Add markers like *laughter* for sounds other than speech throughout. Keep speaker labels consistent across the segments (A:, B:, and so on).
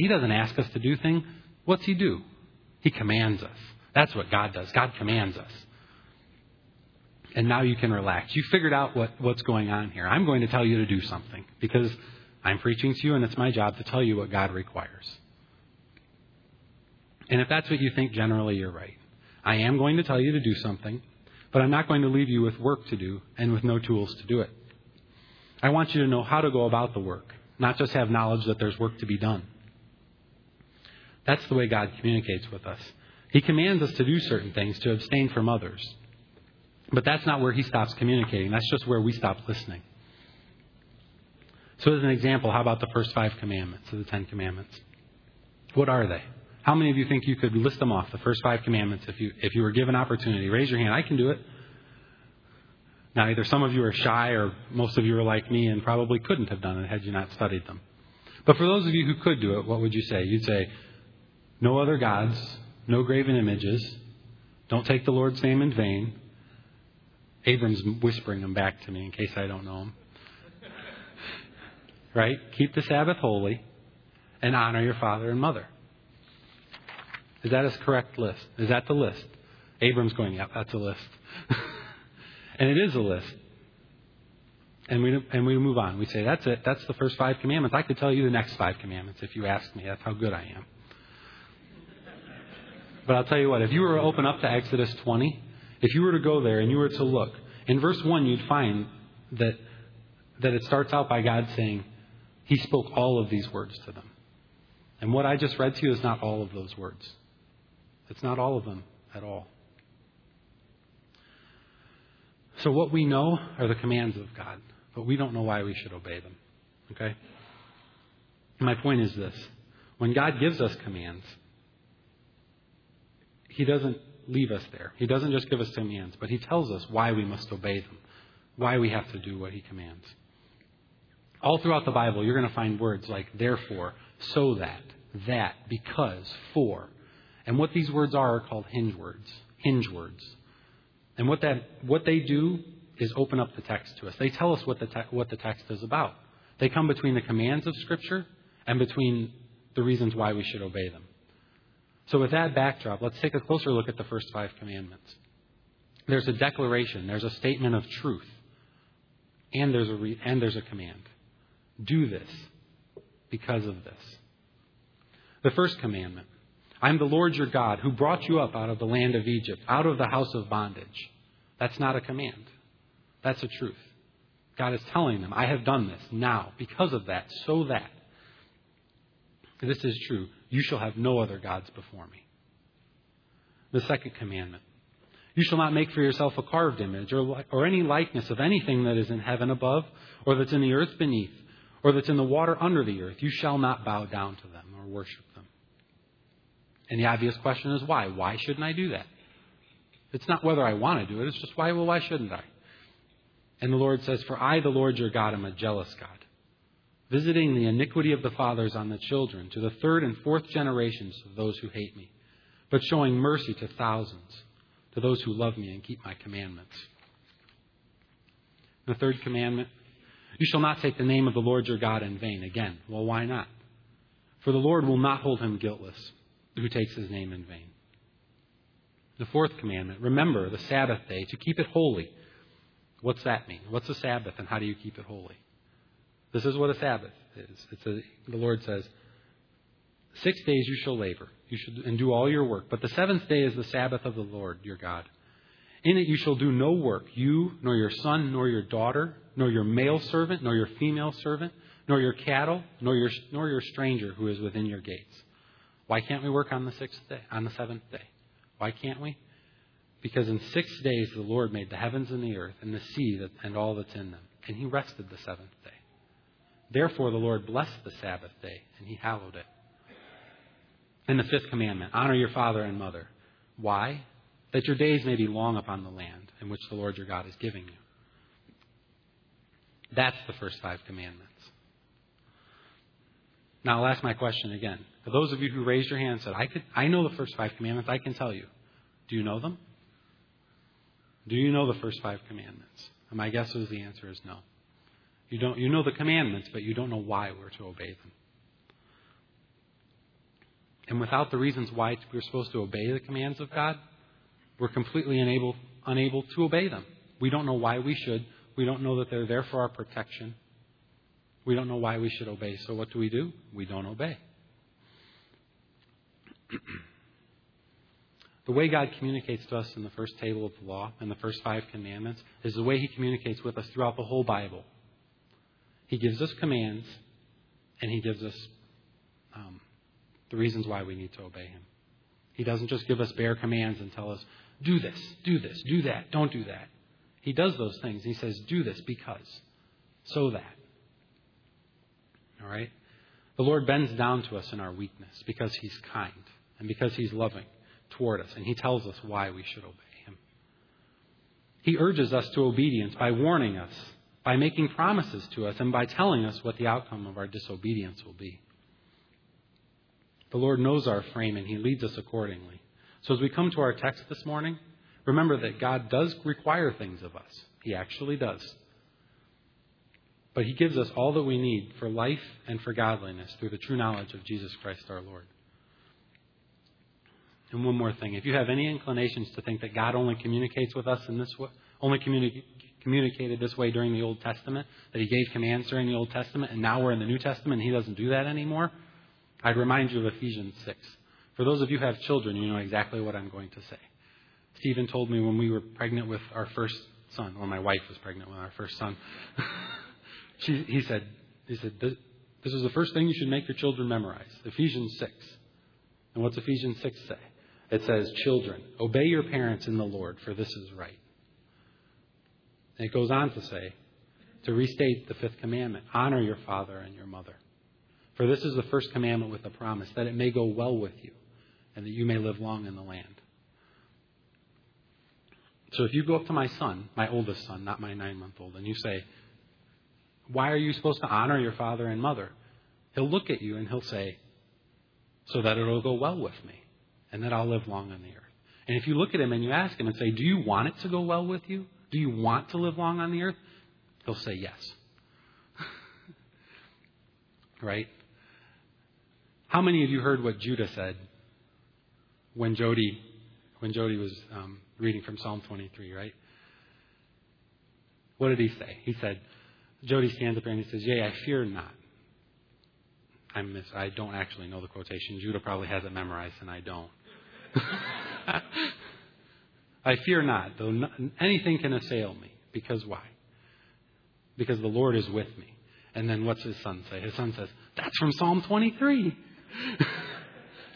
A: He doesn't ask us to do things. What's He do? He commands us. That's what God does. God commands us. And now you can relax. You figured out what, what's going on here. I'm going to tell you to do something because I'm preaching to you and it's my job to tell you what God requires. And if that's what you think, generally you're right. I am going to tell you to do something, but I'm not going to leave you with work to do and with no tools to do it. I want you to know how to go about the work, not just have knowledge that there's work to be done. That's the way God communicates with us. He commands us to do certain things, to abstain from others. But that's not where He stops communicating. That's just where we stop listening. So, as an example, how about the first five commandments of the Ten Commandments? What are they? How many of you think you could list them off, the first five commandments, if you, if you were given opportunity? Raise your hand. I can do it. Now, either some of you are shy or most of you are like me and probably couldn't have done it had you not studied them. But for those of you who could do it, what would you say? You'd say, no other gods, no graven images, don't take the Lord's name in vain. Abram's whispering them back to me in case I don't know them. *laughs* right? Keep the Sabbath holy and honor your father and mother. Is that a correct list? Is that the list? Abram's going, yep, that's a list. *laughs* and it is a list. And we, and we move on. We say, that's it. That's the first five commandments. I could tell you the next five commandments if you asked me. That's how good I am. But I'll tell you what, if you were to open up to Exodus 20, if you were to go there and you were to look, in verse 1, you'd find that, that it starts out by God saying, He spoke all of these words to them. And what I just read to you is not all of those words. It's not all of them at all. So, what we know are the commands of God, but we don't know why we should obey them. Okay? My point is this when God gives us commands, He doesn't leave us there. He doesn't just give us commands, but He tells us why we must obey them, why we have to do what He commands. All throughout the Bible, you're going to find words like therefore, so that, that, because, for. And what these words are are called hinge words. Hinge words. And what that what they do is open up the text to us. They tell us what the te- what the text is about. They come between the commands of Scripture and between the reasons why we should obey them. So, with that backdrop, let's take a closer look at the first five commandments. There's a declaration, there's a statement of truth, and there's a, re- and there's a command. Do this because of this. The first commandment I'm the Lord your God who brought you up out of the land of Egypt, out of the house of bondage. That's not a command. That's a truth. God is telling them, I have done this now because of that, so that. This is true. You shall have no other gods before me. The second commandment You shall not make for yourself a carved image or, or any likeness of anything that is in heaven above, or that's in the earth beneath, or that's in the water under the earth. You shall not bow down to them or worship them. And the obvious question is why? Why shouldn't I do that? It's not whether I want to do it, it's just why, well, why shouldn't I? And the Lord says, For I, the Lord your God, am a jealous God visiting the iniquity of the fathers on the children to the third and fourth generations of those who hate me, but showing mercy to thousands, to those who love me and keep my commandments. The third commandment you shall not take the name of the Lord your God in vain. Again, well, why not? For the Lord will not hold him guiltless who takes his name in vain. The fourth commandment remember the Sabbath day to keep it holy. What's that mean? What's a Sabbath and how do you keep it holy? This is what a Sabbath is. A, the Lord says, Six days you shall labor you should, and do all your work, but the seventh day is the Sabbath of the Lord your God. In it you shall do no work, you, nor your son, nor your daughter, nor your male servant, nor your female servant, nor your cattle, nor your, nor your stranger who is within your gates. Why can't we work on the sixth day, on the seventh day? Why can't we? Because in six days the Lord made the heavens and the earth and the sea and all that's in them, and he rested the seventh day. Therefore, the Lord blessed the Sabbath day, and he hallowed it. And the fifth commandment honor your father and mother. Why? That your days may be long upon the land in which the Lord your God is giving you. That's the first five commandments. Now, I'll ask my question again. For those of you who raised your hand and said, I, could, I know the first five commandments, I can tell you. Do you know them? Do you know the first five commandments? And my guess is the answer is no. You, don't, you know the commandments, but you don't know why we're to obey them. And without the reasons why we're supposed to obey the commands of God, we're completely unable, unable to obey them. We don't know why we should. We don't know that they're there for our protection. We don't know why we should obey. So what do we do? We don't obey. *clears throat* the way God communicates to us in the first table of the law and the first five commandments is the way He communicates with us throughout the whole Bible. He gives us commands, and He gives us um, the reasons why we need to obey Him. He doesn't just give us bare commands and tell us, do this, do this, do that, don't do that. He does those things. He says, do this because, so that. All right? The Lord bends down to us in our weakness because He's kind and because He's loving toward us, and He tells us why we should obey Him. He urges us to obedience by warning us, by making promises to us, and by telling us what the outcome of our disobedience will be. The Lord knows our frame, and He leads us accordingly. So as we come to our text this morning, remember that God does require things of us. He actually does. But He gives us all that we need for life and for godliness through the true knowledge of Jesus Christ our Lord. And one more thing. If you have any inclinations to think that God only communicates with us in this way, only communi- communicated this way during the Old Testament, that He gave commands during the Old Testament, and now we're in the New Testament and He doesn't do that anymore, I'd remind you of Ephesians 6. For those of you who have children, you know exactly what I'm going to say. Stephen told me when we were pregnant with our first son, or my wife was pregnant with our first son. *laughs* she, he said, he said, this, this is the first thing you should make your children memorize. Ephesians 6. And what's Ephesians 6 say? It says, Children, obey your parents in the Lord, for this is right. And it goes on to say, to restate the fifth commandment honor your father and your mother. For this is the first commandment with a promise, that it may go well with you, and that you may live long in the land. So if you go up to my son, my oldest son, not my nine month old, and you say, Why are you supposed to honor your father and mother? He'll look at you and he'll say, So that it'll go well with me, and that I'll live long on the earth. And if you look at him and you ask him and say, Do you want it to go well with you? Do you want to live long on the earth? He'll say yes. *laughs* right? How many of you heard what Judah said when Jody when Jody was um, reading from Psalm 23, right? What did he say? He said, Jody stands up there and he says, Yea, I fear not. I miss, I don't actually know the quotation. Judah probably has it memorized, and I don't. *laughs* I fear not, though anything can assail me. Because why? Because the Lord is with me. And then what's his son say? His son says, That's from Psalm 23. *laughs*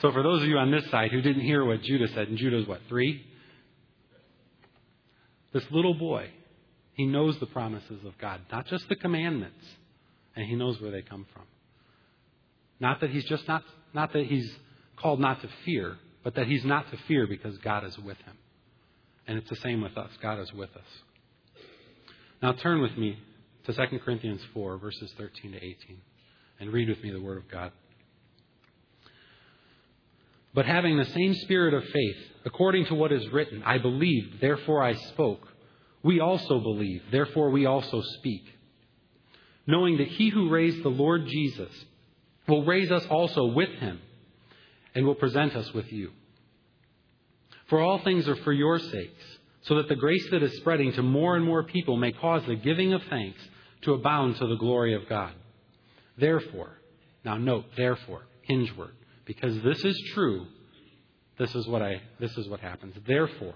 A: So for those of you on this side who didn't hear what Judah said, and Judah's what, three? This little boy, he knows the promises of God, not just the commandments, and he knows where they come from. Not that he's just not, not that he's called not to fear, but that he's not to fear because God is with him. And it's the same with us. God is with us. Now turn with me to 2 Corinthians 4, verses 13 to 18, and read with me the Word of God. But having the same spirit of faith, according to what is written, I believed, therefore I spoke. We also believe, therefore we also speak. Knowing that he who raised the Lord Jesus will raise us also with him and will present us with you. For all things are for your sakes, so that the grace that is spreading to more and more people may cause the giving of thanks to abound to the glory of God. Therefore, now note, therefore, hinge word because this is true, this is what I this is what happens. Therefore,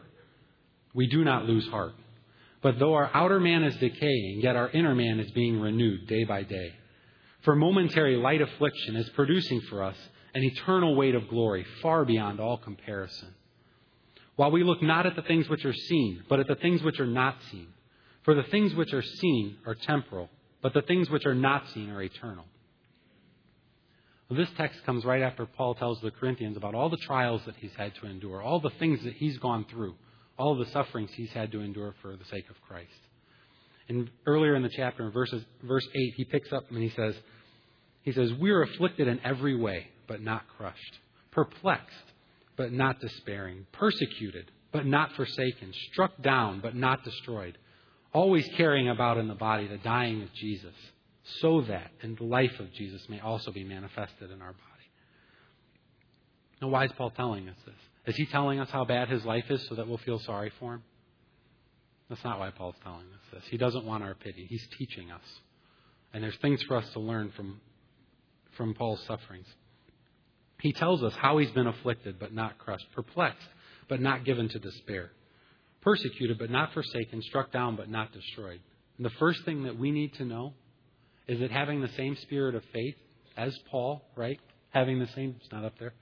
A: we do not lose heart. But though our outer man is decaying, yet our inner man is being renewed day by day. For momentary light affliction is producing for us an eternal weight of glory far beyond all comparison. While we look not at the things which are seen, but at the things which are not seen. For the things which are seen are temporal, but the things which are not seen are eternal. Well, this text comes right after Paul tells the Corinthians about all the trials that he's had to endure, all the things that he's gone through, all the sufferings he's had to endure for the sake of Christ. And earlier in the chapter, in verses, verse 8, he picks up and he says, he says, We're afflicted in every way, but not crushed, perplexed, but not despairing, persecuted, but not forsaken, struck down, but not destroyed, always carrying about in the body the dying of Jesus so that in the life of Jesus may also be manifested in our body. Now, why is Paul telling us this? Is he telling us how bad his life is so that we'll feel sorry for him? That's not why Paul's telling us this. He doesn't want our pity. He's teaching us. And there's things for us to learn from, from Paul's sufferings. He tells us how he's been afflicted but not crushed, perplexed but not given to despair, persecuted but not forsaken, struck down but not destroyed. And the first thing that we need to know is that having the same spirit of faith as Paul, right? Having the same, it's not up there,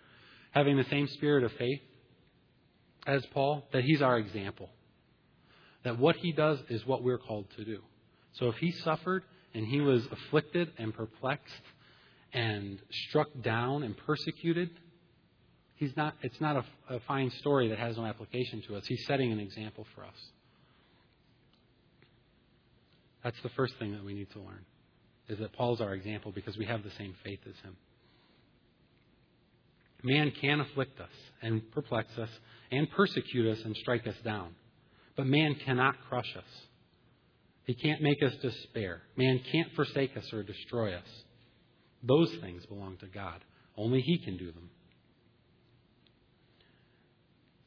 A: having the same spirit of faith as Paul, that he's our example. That what he does is what we're called to do. So if he suffered and he was afflicted and perplexed and struck down and persecuted, he's not, it's not a, a fine story that has no application to us. He's setting an example for us. That's the first thing that we need to learn, is that Paul's our example because we have the same faith as him. Man can afflict us and perplex us and persecute us and strike us down, but man cannot crush us. He can't make us despair. Man can't forsake us or destroy us. Those things belong to God. Only He can do them.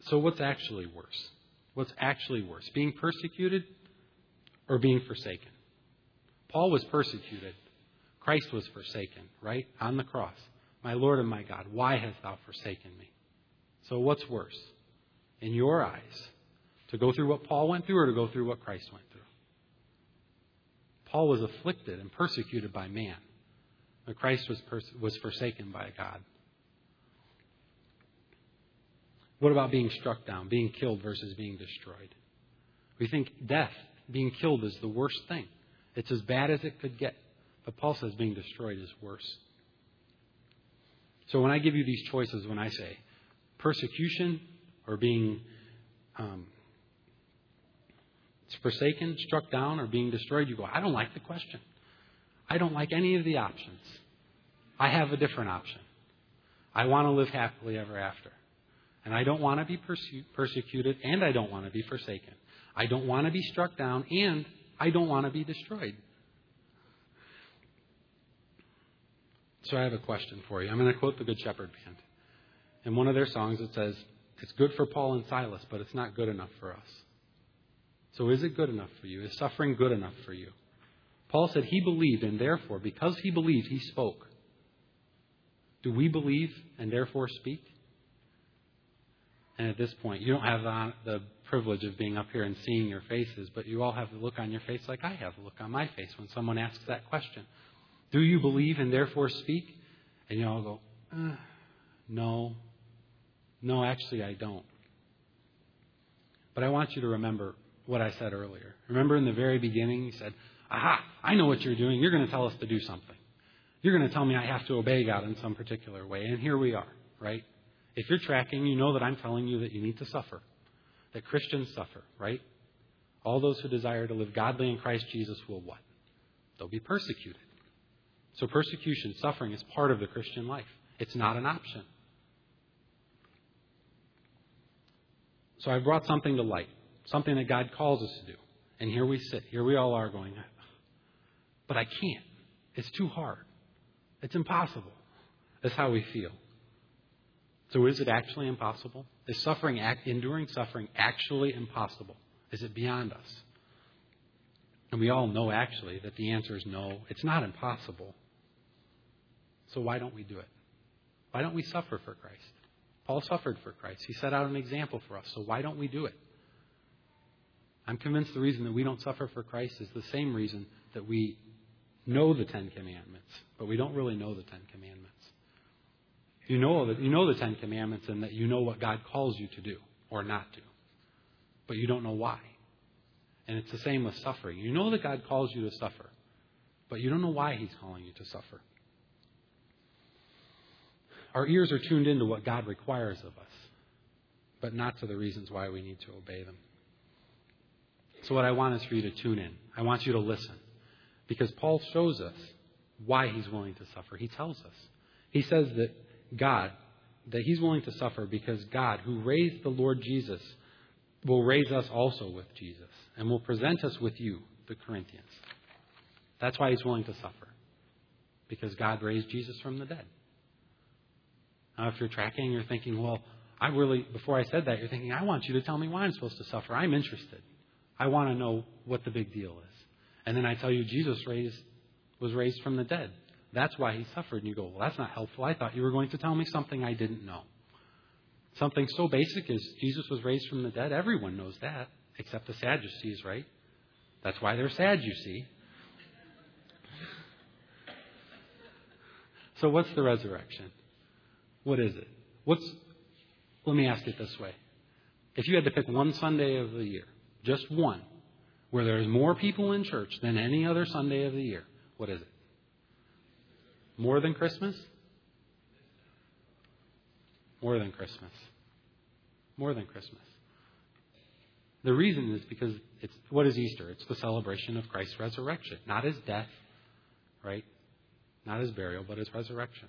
A: So, what's actually worse? What's actually worse? Being persecuted or being forsaken? Paul was persecuted. Christ was forsaken, right? On the cross. My Lord and my God, why hast thou forsaken me? So, what's worse? In your eyes, to go through what Paul went through or to go through what Christ went through? Paul was afflicted and persecuted by man, but Christ was, pers- was forsaken by God. What about being struck down, being killed versus being destroyed? We think death, being killed, is the worst thing. It's as bad as it could get. But Paul says being destroyed is worse. So when I give you these choices, when I say persecution or being um, forsaken, struck down, or being destroyed, you go, I don't like the question. I don't like any of the options. I have a different option. I want to live happily ever after. And I don't want to be perse- persecuted, and I don't want to be forsaken. I don't want to be struck down, and I don't want to be destroyed. So I have a question for you. I'm going to quote the Good Shepherd Band. In one of their songs, it says, It's good for Paul and Silas, but it's not good enough for us. So is it good enough for you? Is suffering good enough for you? Paul said he believed, and therefore, because he believed, he spoke. Do we believe and therefore speak? And at this point, you don't have the, privilege of being up here and seeing your faces, but you all have the look on your face like I have the look on my face when someone asks that question. Do you believe and therefore speak? And you all go, uh, no. No, actually, I don't. But I want you to remember what I said earlier. Remember in the very beginning, he said, Aha, I know what you're doing. You're going to tell us to do something. You're going to tell me I have to obey God in some particular way. And here we are, right? If you're tracking, you know that I'm telling you that you need to suffer, that Christians suffer, right? All those who desire to live godly in Christ Jesus will what? They'll be persecuted. So persecution, suffering is part of the Christian life. It's not an option. So I've brought something to light, something that God calls us to do. And here we sit. Here we all are going, but I can't. It's too hard. It's impossible. That's how we feel. So is it actually impossible? Is suffering, enduring suffering, actually impossible? Is it beyond us? And we all know actually that the answer is no. It's not impossible. So why don't we do it? Why don't we suffer for Christ? Paul suffered for Christ. He set out an example for us. So why don't we do it? I'm convinced the reason that we don't suffer for Christ is the same reason that we know the Ten Commandments, but we don't really know the Ten Commandments. You know that you know the Ten Commandments and that you know what God calls you to do or not to, but you don't know why. And it's the same with suffering. You know that God calls you to suffer, but you don't know why He's calling you to suffer. Our ears are tuned into what God requires of us, but not to the reasons why we need to obey them. So, what I want is for you to tune in. I want you to listen. Because Paul shows us why he's willing to suffer. He tells us. He says that God, that he's willing to suffer because God, who raised the Lord Jesus, will raise us also with Jesus and will present us with you, the Corinthians. That's why he's willing to suffer. Because God raised Jesus from the dead. Now, if you're tracking, you're thinking, well, I really, before I said that, you're thinking, I want you to tell me why I'm supposed to suffer. I'm interested. I want to know what the big deal is. And then I tell you, Jesus raised, was raised from the dead. That's why he suffered. And you go, well, that's not helpful. I thought you were going to tell me something I didn't know. Something so basic as Jesus was raised from the dead. Everyone knows that, except the Sadducees, right? That's why they're sad, you see. So, what's the resurrection? What is it? What's, let me ask it this way. If you had to pick one Sunday of the year, just one, where there's more people in church than any other Sunday of the year, what is it? More than Christmas? More than Christmas. More than Christmas. The reason is because it's what is Easter? It's the celebration of Christ's resurrection, not his death, right? Not his burial, but his resurrection.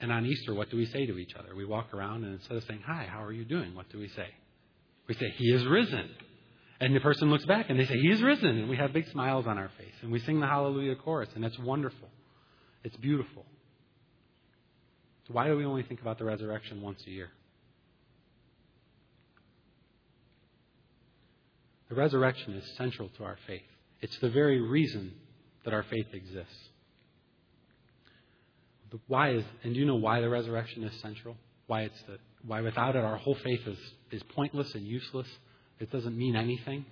A: And on Easter, what do we say to each other? We walk around and instead of saying, Hi, how are you doing? What do we say? We say, He is risen. And the person looks back and they say, He is risen. And we have big smiles on our face. And we sing the Hallelujah chorus. And it's wonderful. It's beautiful. So why do we only think about the resurrection once a year? The resurrection is central to our faith. It's the very reason that our faith exists. But why is, and do you know why the resurrection is central? Why it's the, why without it our whole faith is, is pointless and useless? It doesn't mean anything.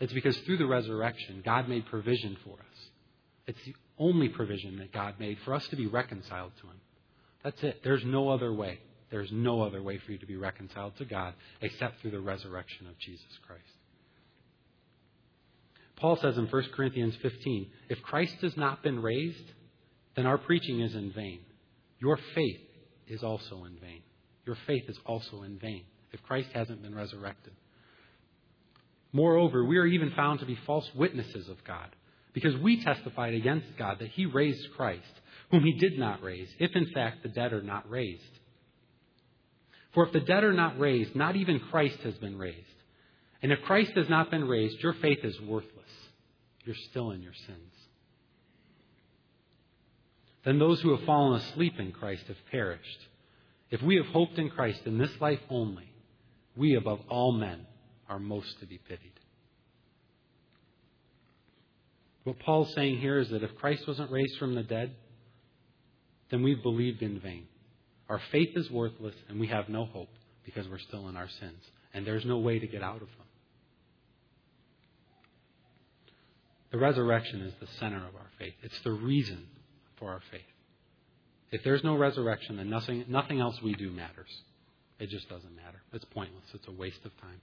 A: It's because through the resurrection, God made provision for us. It's the only provision that God made for us to be reconciled to Him. That's it. There's no other way. There's no other way for you to be reconciled to God except through the resurrection of Jesus Christ. Paul says in 1 Corinthians 15 if Christ has not been raised, then our preaching is in vain. Your faith is also in vain. Your faith is also in vain if Christ hasn't been resurrected. Moreover, we are even found to be false witnesses of God, because we testified against God that He raised Christ, whom He did not raise, if in fact the dead are not raised. For if the dead are not raised, not even Christ has been raised. And if Christ has not been raised, your faith is worthless. You're still in your sins. Then those who have fallen asleep in Christ have perished. If we have hoped in Christ in this life only, we above all men are most to be pitied. What Paul's saying here is that if Christ wasn't raised from the dead, then we've believed in vain. Our faith is worthless and we have no hope because we're still in our sins. And there's no way to get out of them. The resurrection is the center of our faith. It's the reason for our faith. If there's no resurrection, then nothing, nothing else we do matters. It just doesn't matter. It's pointless. It's a waste of time.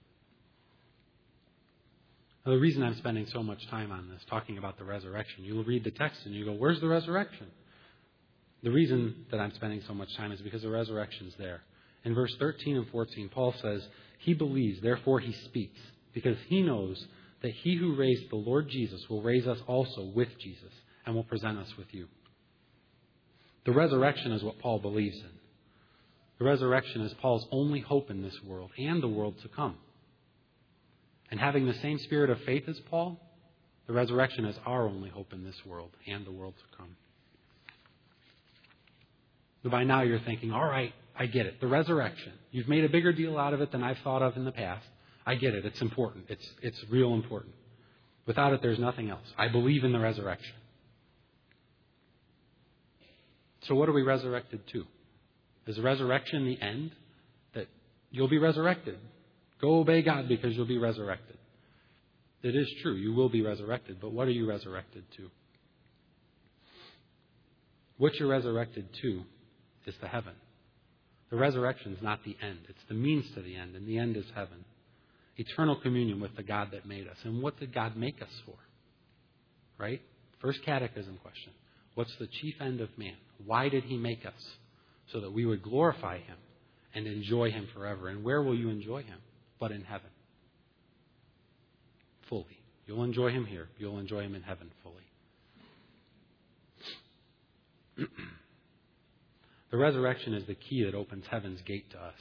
A: Now, the reason I'm spending so much time on this, talking about the resurrection, you'll read the text and you go, Where's the resurrection? The reason that I'm spending so much time is because the resurrection's there. In verse 13 and 14, Paul says, He believes, therefore he speaks, because he knows that he who raised the Lord Jesus will raise us also with Jesus and will present us with you. The resurrection is what Paul believes in. The resurrection is Paul's only hope in this world and the world to come. And having the same spirit of faith as Paul, the resurrection is our only hope in this world and the world to come. By now you're thinking, all right, I get it. The resurrection. You've made a bigger deal out of it than I've thought of in the past. I get it. It's important. It's, it's real important. Without it, there's nothing else. I believe in the resurrection. So, what are we resurrected to? Is resurrection the end? That you'll be resurrected. Go obey God because you'll be resurrected. It is true, you will be resurrected, but what are you resurrected to? What you're resurrected to is the heaven. The resurrection is not the end, it's the means to the end, and the end is heaven. Eternal communion with the God that made us. And what did God make us for? Right? First catechism question. What's the chief end of man? Why did he make us? So that we would glorify him and enjoy him forever. And where will you enjoy him? But in heaven. Fully. You'll enjoy him here. You'll enjoy him in heaven fully. *clears throat* the resurrection is the key that opens heaven's gate to us.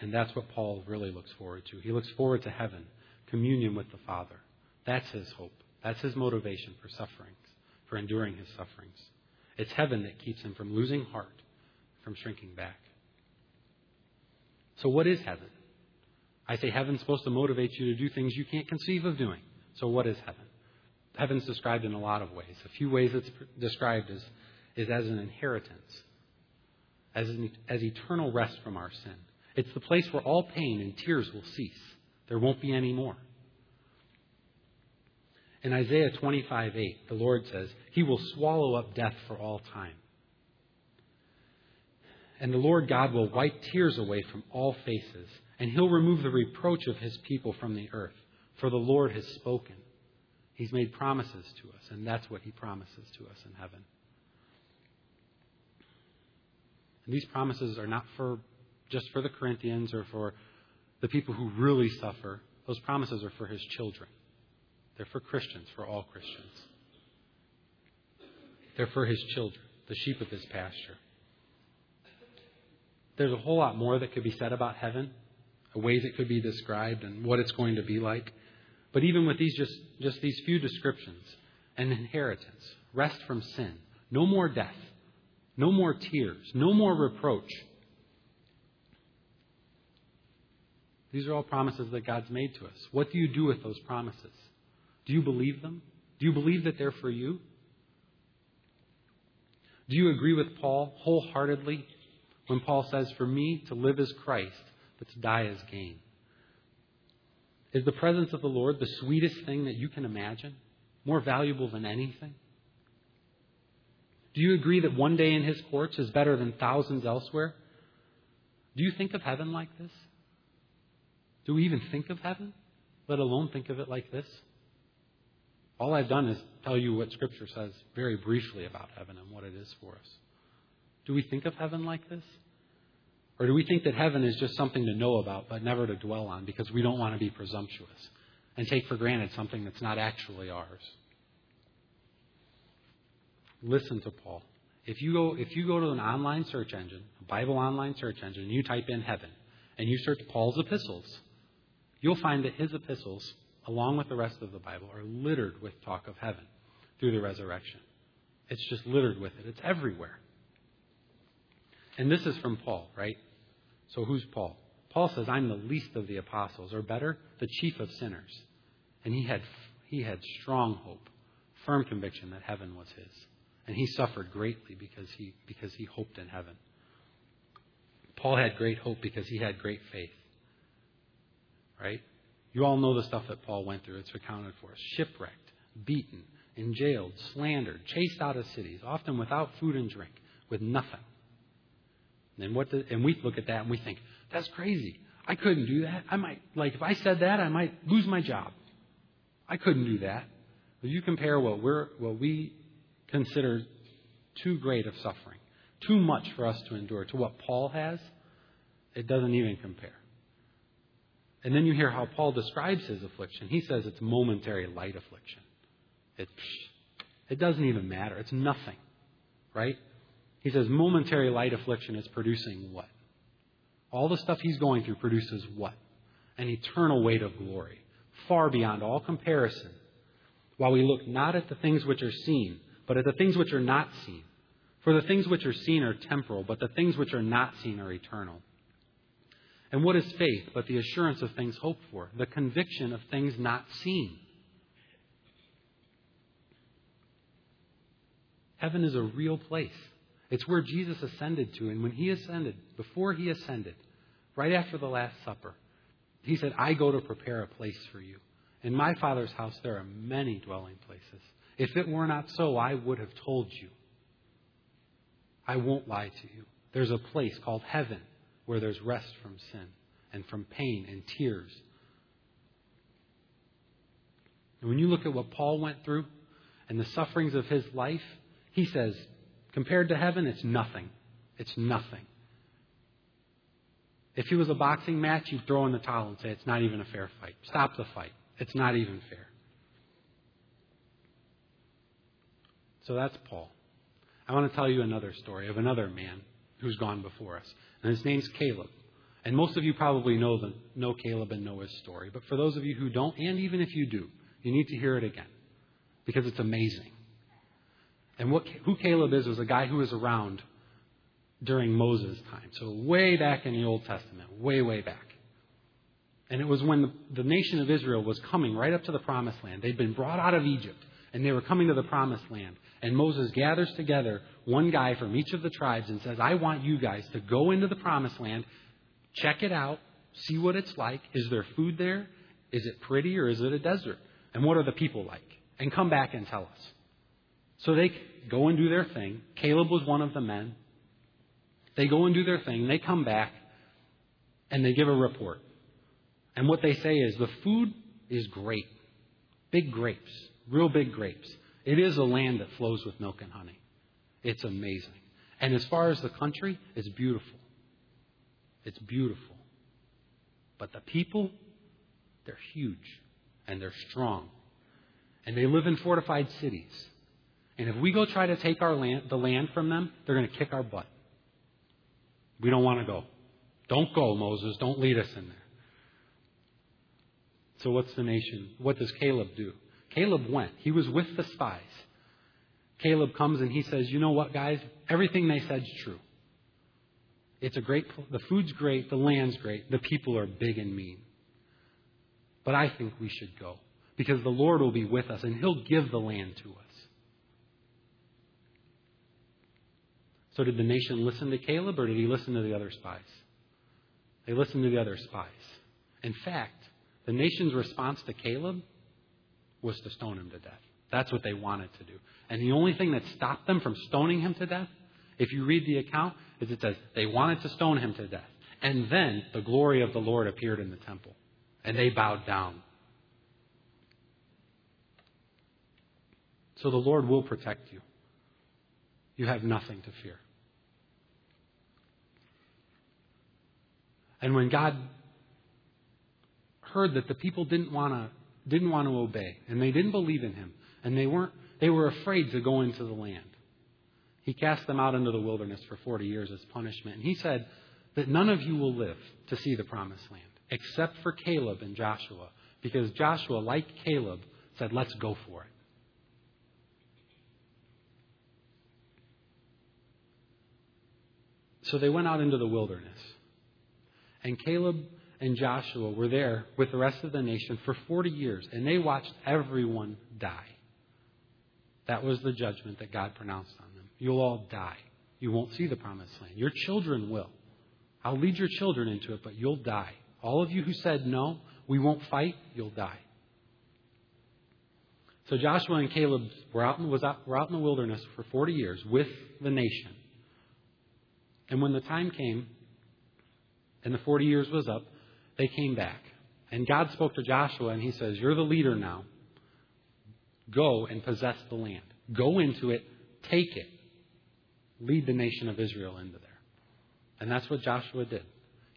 A: And that's what Paul really looks forward to. He looks forward to heaven, communion with the Father. That's his hope. That's his motivation for sufferings, for enduring his sufferings. It's heaven that keeps him from losing heart, from shrinking back. So, what is heaven? I say heaven's supposed to motivate you to do things you can't conceive of doing. So, what is heaven? Heaven's described in a lot of ways. A few ways it's described is, is as an inheritance, as, an, as eternal rest from our sin. It's the place where all pain and tears will cease. There won't be any more. In Isaiah 25 8, the Lord says, He will swallow up death for all time. And the Lord God will wipe tears away from all faces, and He'll remove the reproach of His people from the earth, for the Lord has spoken. He's made promises to us, and that's what He promises to us in heaven. And these promises are not for just for the Corinthians or for the people who really suffer. Those promises are for His children. They're for Christians, for all Christians. They're for His children, the sheep of His pasture. There's a whole lot more that could be said about heaven, ways it could be described, and what it's going to be like. But even with these just, just these few descriptions, an inheritance, rest from sin, no more death, no more tears, no more reproach. These are all promises that God's made to us. What do you do with those promises? Do you believe them? Do you believe that they're for you? Do you agree with Paul wholeheartedly when Paul says, For me to live is Christ, but to die is gain? Is the presence of the Lord the sweetest thing that you can imagine? More valuable than anything? Do you agree that one day in his courts is better than thousands elsewhere? Do you think of heaven like this? Do we even think of heaven, let alone think of it like this? All I've done is tell you what Scripture says very briefly about heaven and what it is for us. Do we think of heaven like this? Or do we think that heaven is just something to know about but never to dwell on because we don't want to be presumptuous and take for granted something that's not actually ours? Listen to Paul. If you go, if you go to an online search engine, a Bible online search engine, and you type in heaven, and you search Paul's epistles, you'll find that his epistles, along with the rest of the Bible, are littered with talk of heaven through the resurrection. It's just littered with it. It's everywhere. And this is from Paul, right? So who's Paul? Paul says, I'm the least of the apostles, or better, the chief of sinners. And he had, he had strong hope, firm conviction that heaven was his. And he suffered greatly because he, because he hoped in heaven. Paul had great hope because he had great faith. Right? You all know the stuff that Paul went through. It's recounted for. Shipwrecked, beaten, in jailed, slandered, chased out of cities, often without food and drink, with nothing. And what and we look at that and we think, that's crazy. I couldn't do that. I might like if I said that, I might lose my job. I couldn't do that. If you compare what we're what we consider too great of suffering, too much for us to endure, to what Paul has, it doesn't even compare. And then you hear how Paul describes his affliction. He says it's momentary light affliction. It, it doesn't even matter. It's nothing. Right? He says momentary light affliction is producing what? All the stuff he's going through produces what? An eternal weight of glory, far beyond all comparison. While we look not at the things which are seen, but at the things which are not seen. For the things which are seen are temporal, but the things which are not seen are eternal. And what is faith but the assurance of things hoped for, the conviction of things not seen? Heaven is a real place. It's where Jesus ascended to. And when he ascended, before he ascended, right after the Last Supper, he said, I go to prepare a place for you. In my Father's house, there are many dwelling places. If it were not so, I would have told you. I won't lie to you. There's a place called heaven where there's rest from sin and from pain and tears. And when you look at what Paul went through and the sufferings of his life, he says, Compared to heaven, it's nothing. It's nothing. If it was a boxing match, you'd throw in the towel and say, it's not even a fair fight. Stop the fight. It's not even fair. So that's Paul. I want to tell you another story of another man who's gone before us. And his name's Caleb. And most of you probably know, the, know Caleb and know his story. But for those of you who don't, and even if you do, you need to hear it again. Because it's amazing. And what, who Caleb is, was a guy who was around during Moses' time. So way back in the Old Testament, way, way back. And it was when the, the nation of Israel was coming right up to the promised land. They'd been brought out of Egypt, and they were coming to the promised land. And Moses gathers together one guy from each of the tribes and says, I want you guys to go into the promised land, check it out, see what it's like. Is there food there? Is it pretty or is it a desert? And what are the people like? And come back and tell us. So they go and do their thing. Caleb was one of the men. They go and do their thing. They come back and they give a report. And what they say is the food is great. Big grapes, real big grapes. It is a land that flows with milk and honey. It's amazing. And as far as the country, it's beautiful. It's beautiful. But the people, they're huge and they're strong. And they live in fortified cities. And if we go try to take our land, the land from them, they're going to kick our butt. We don't want to go. Don't go, Moses. Don't lead us in there. So what's the nation? What does Caleb do? Caleb went. He was with the spies. Caleb comes and he says, "You know what, guys? Everything they said's true. It's a great the food's great, the land's great, the people are big and mean. But I think we should go because the Lord will be with us and he'll give the land to us." So did the nation listen to Caleb or did he listen to the other spies? They listened to the other spies. In fact, the nation's response to Caleb was to stone him to death. That's what they wanted to do. And the only thing that stopped them from stoning him to death, if you read the account, is it says they wanted to stone him to death. And then the glory of the Lord appeared in the temple. And they bowed down. So the Lord will protect you. You have nothing to fear. And when God heard that the people didn't want to didn't want to obey and they didn't believe in him and they weren't they were afraid to go into the land. He cast them out into the wilderness for 40 years as punishment. And he said that none of you will live to see the promised land except for Caleb and Joshua because Joshua like Caleb said let's go for it. So they went out into the wilderness. And Caleb and Joshua were there with the rest of the nation for 40 years, and they watched everyone die. That was the judgment that God pronounced on them. You'll all die. You won't see the promised land. Your children will. I'll lead your children into it, but you'll die. All of you who said no, we won't fight, you'll die. So Joshua and Caleb were out, in, out, were out in the wilderness for 40 years with the nation. And when the time came and the 40 years was up, they came back. And God spoke to Joshua and he says, You're the leader now. Go and possess the land. Go into it, take it. Lead the nation of Israel into there. And that's what Joshua did.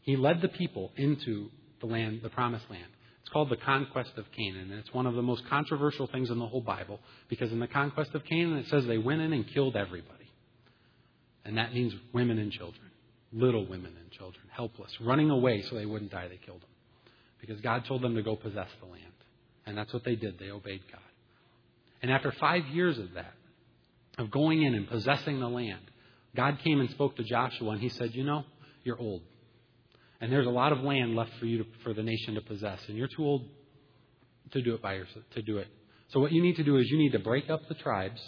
A: He led the people into the land, the promised land. It's called the conquest of Canaan, and it's one of the most controversial things in the whole Bible because in the conquest of Canaan it says they went in and killed everybody. And that means women and children little women and children, helpless, running away so they wouldn't die. They killed them. Because God told them to go possess the land. And that's what they did. They obeyed God. And after five years of that, of going in and possessing the land, God came and spoke to Joshua and he said, You know, you're old. And there's a lot of land left for you to, for the nation to possess. And you're too old to do it by yourself, to do it. So what you need to do is you need to break up the tribes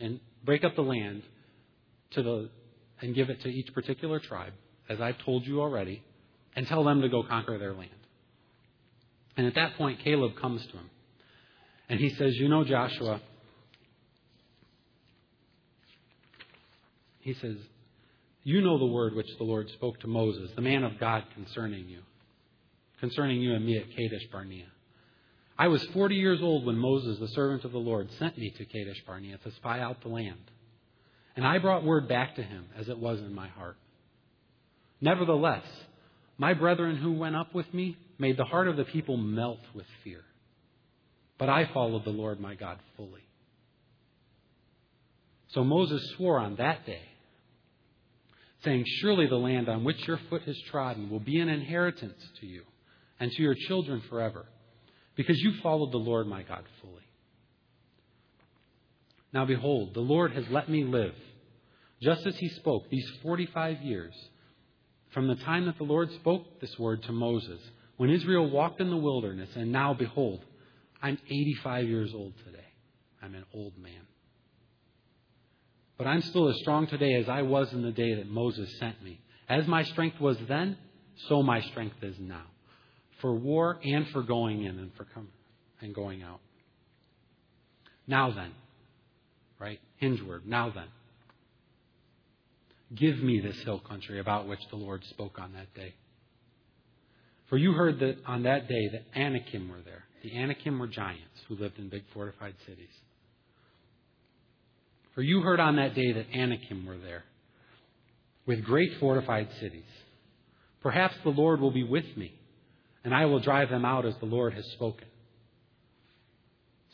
A: and break up the land to the and give it to each particular tribe, as I've told you already, and tell them to go conquer their land. And at that point, Caleb comes to him. And he says, You know, Joshua, he says, You know the word which the Lord spoke to Moses, the man of God, concerning you, concerning you and me at Kadesh Barnea. I was 40 years old when Moses, the servant of the Lord, sent me to Kadesh Barnea to spy out the land. And I brought word back to him as it was in my heart. Nevertheless, my brethren who went up with me made the heart of the people melt with fear. But I followed the Lord my God fully. So Moses swore on that day, saying, Surely the land on which your foot has trodden will be an inheritance to you and to your children forever, because you followed the Lord my God fully. Now behold, the Lord has let me live, just as he spoke these 45 years, from the time that the Lord spoke this word to Moses, when Israel walked in the wilderness, and now behold, I'm 85 years old today. I'm an old man. But I'm still as strong today as I was in the day that Moses sent me. As my strength was then, so my strength is now. For war and for going in and for coming and going out. Now then, right? Hinge word, now then. Give me this hill country about which the Lord spoke on that day. For you heard that on that day that Anakim were there. The Anakim were giants who lived in big fortified cities. For you heard on that day that Anakim were there, with great fortified cities. Perhaps the Lord will be with me, and I will drive them out as the Lord has spoken.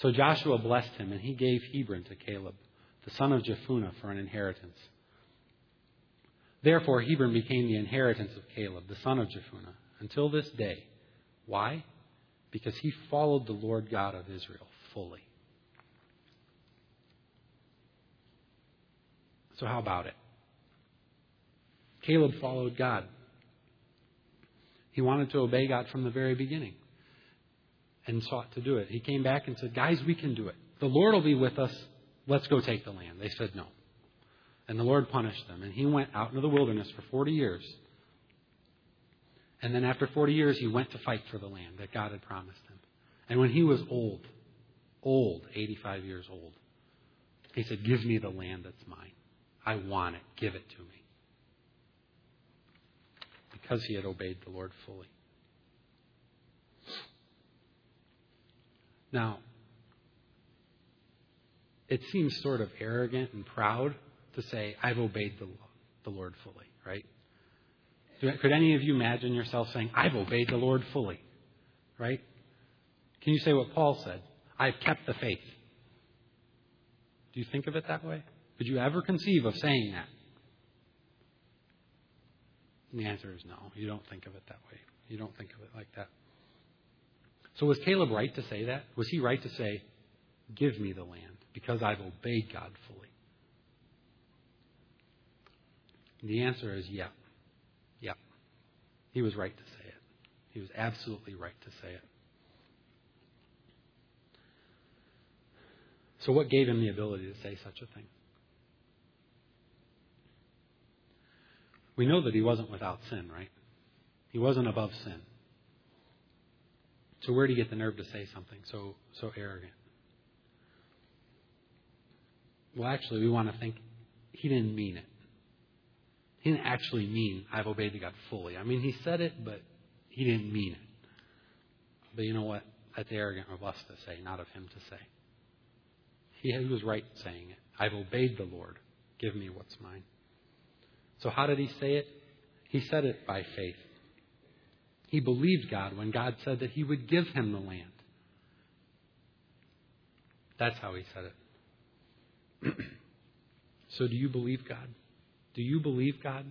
A: So Joshua blessed him, and he gave Hebron to Caleb, the son of Jephunneh, for an inheritance. Therefore, Hebron became the inheritance of Caleb, the son of Jephunneh, until this day. Why? Because he followed the Lord God of Israel fully. So, how about it? Caleb followed God. He wanted to obey God from the very beginning and sought to do it. He came back and said, Guys, we can do it. The Lord will be with us. Let's go take the land. They said no. And the Lord punished them. And he went out into the wilderness for 40 years. And then after 40 years, he went to fight for the land that God had promised him. And when he was old, old, 85 years old, he said, Give me the land that's mine. I want it. Give it to me. Because he had obeyed the Lord fully. Now, it seems sort of arrogant and proud to say, I've obeyed the, the Lord fully? Could any of you imagine yourself saying, I've obeyed the Lord fully, right? Can you say what Paul said? I've kept the faith. Do you think of it that way? Could you ever conceive of saying that? And the answer is no. You don't think of it that way. You don't think of it like that. So was Caleb right to say that? Was he right to say, Give me the land because I've obeyed God fully? And the answer is yeah. He was right to say it. He was absolutely right to say it. So, what gave him the ability to say such a thing? We know that he wasn't without sin, right? He wasn't above sin. So where did he get the nerve to say something so so arrogant? Well, actually, we want to think he didn't mean it. He didn't actually mean I've obeyed God fully. I mean, he said it, but he didn't mean it. But you know what? That's arrogant of us to say, not of him to say. He, was right saying it. I've obeyed the Lord. Give me what's mine. So, how did he say it? He said it by faith. He believed God when God said that he would give him the land. That's how he said it. *clears throat* so, do you believe God? Do you believe God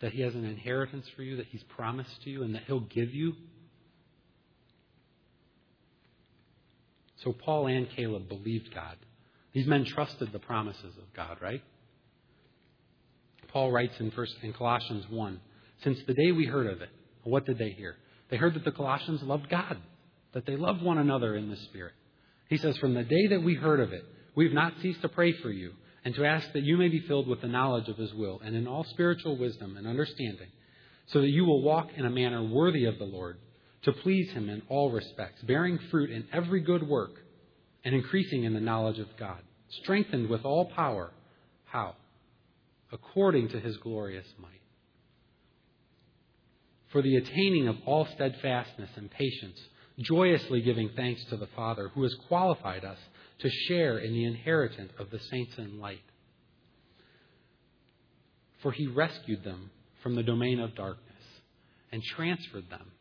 A: that he has an inheritance for you, that he's promised to you, and that he'll give you? So, Paul and Caleb believed God. These men trusted the promises of God, right? Paul writes in, first, in Colossians 1 Since the day we heard of it, what did they hear? They heard that the Colossians loved God, that they loved one another in the Spirit. He says, From the day that we heard of it, we have not ceased to pray for you and to ask that you may be filled with the knowledge of His will and in all spiritual wisdom and understanding, so that you will walk in a manner worthy of the Lord, to please Him in all respects, bearing fruit in every good work and increasing in the knowledge of God, strengthened with all power. How? according to his glorious might. For the attaining of all steadfastness and patience, joyously giving thanks to the Father who has qualified us to share in the inheritance of the saints in light. For he rescued them from the domain of darkness and transferred them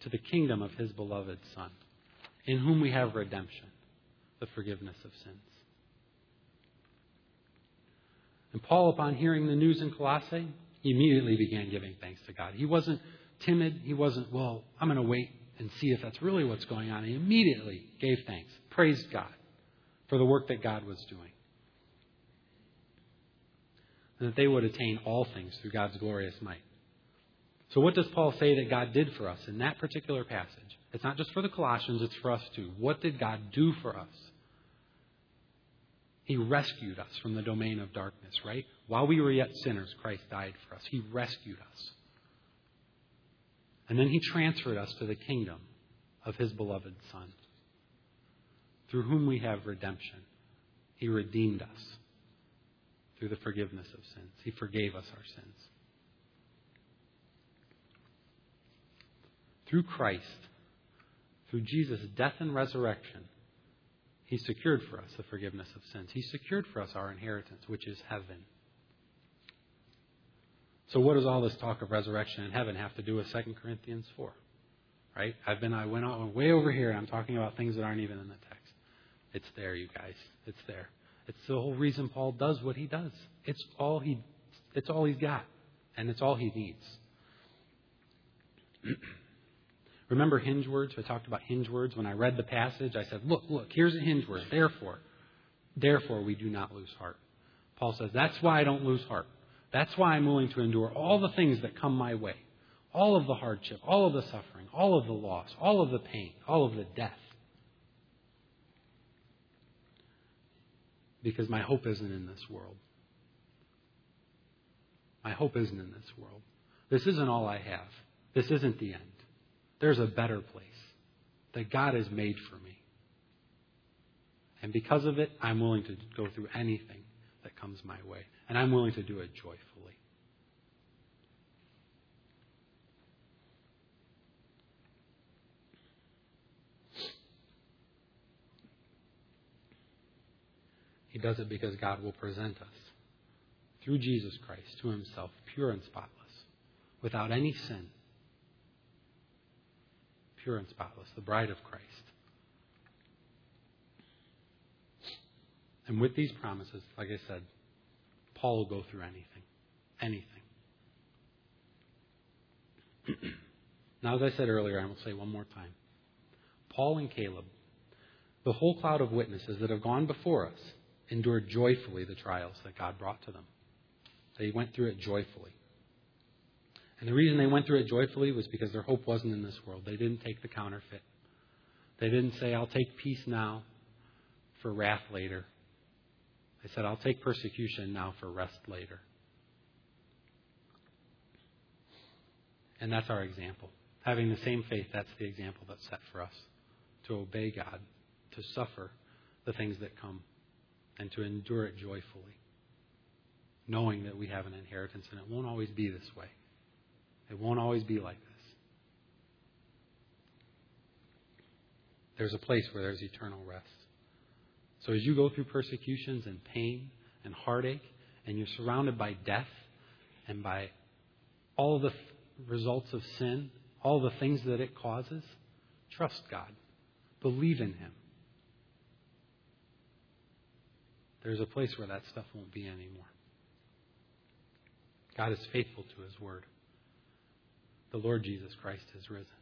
A: to the kingdom of his beloved Son, in whom we have redemption, the forgiveness of sins. And Paul, upon hearing the news in Colossae, he immediately began giving thanks to God. He wasn't timid. He wasn't, well, I'm going to wait and see if that's really what's going on. He immediately gave thanks, praised God, for the work that God was doing. And that they would attain all things through God's glorious might. So, what does Paul say that God did for us in that particular passage? It's not just for the Colossians, it's for us too. What did God do for us? He rescued us from the domain of darkness, right? While we were yet sinners, Christ died for us. He rescued us. And then He transferred us to the kingdom of His beloved Son, through whom we have redemption. He redeemed us through the forgiveness of sins, He forgave us our sins. Through Christ, through Jesus' death and resurrection, He secured for us the forgiveness of sins. He secured for us our inheritance, which is heaven. So, what does all this talk of resurrection in heaven have to do with 2 Corinthians 4? Right? I've been, I went on, way over here, and I'm talking about things that aren't even in the text. It's there, you guys. It's there. It's the whole reason Paul does what he does. It's all he, it's all he's got, and it's all he needs. *clears throat* Remember hinge words? I talked about hinge words. When I read the passage, I said, look, look, here's a hinge word. Therefore. Therefore, we do not lose heart. Paul says, that's why I don't lose heart. That's why I'm willing to endure all the things that come my way. All of the hardship, all of the suffering, all of the loss, all of the pain, all of the death. Because my hope isn't in this world. My hope isn't in this world. This isn't all I have. This isn't the end. There's a better place that God has made for me. And because of it, I'm willing to go through anything that comes my way. And I'm willing to do it joyfully. He does it because God will present us through Jesus Christ to himself, pure and spotless, without any sin pure and spotless, the bride of Christ. And with these promises, like I said, Paul will go through anything. Anything. *clears throat* now, as I said earlier, I will say one more time Paul and Caleb, the whole cloud of witnesses that have gone before us, endured joyfully the trials that God brought to them. They went through it joyfully. And the reason they went through it joyfully was because their hope wasn't in this world. They didn't take the counterfeit. They didn't say, I'll take peace now for wrath later. They said, I'll take persecution now for rest later. And that's our example. Having the same faith, that's the example that's set for us. To obey God, to suffer the things that come, and to endure it joyfully, knowing that we have an inheritance and it won't always be this way. It won't always be like this. There's a place where there's eternal rest. So as you go through persecutions and pain and heartache, and you're surrounded by death and by all the results of sin, all the things that it causes, trust God. Believe in Him. There's a place where that stuff won't be anymore. God is faithful to His word the Lord Jesus Christ has risen.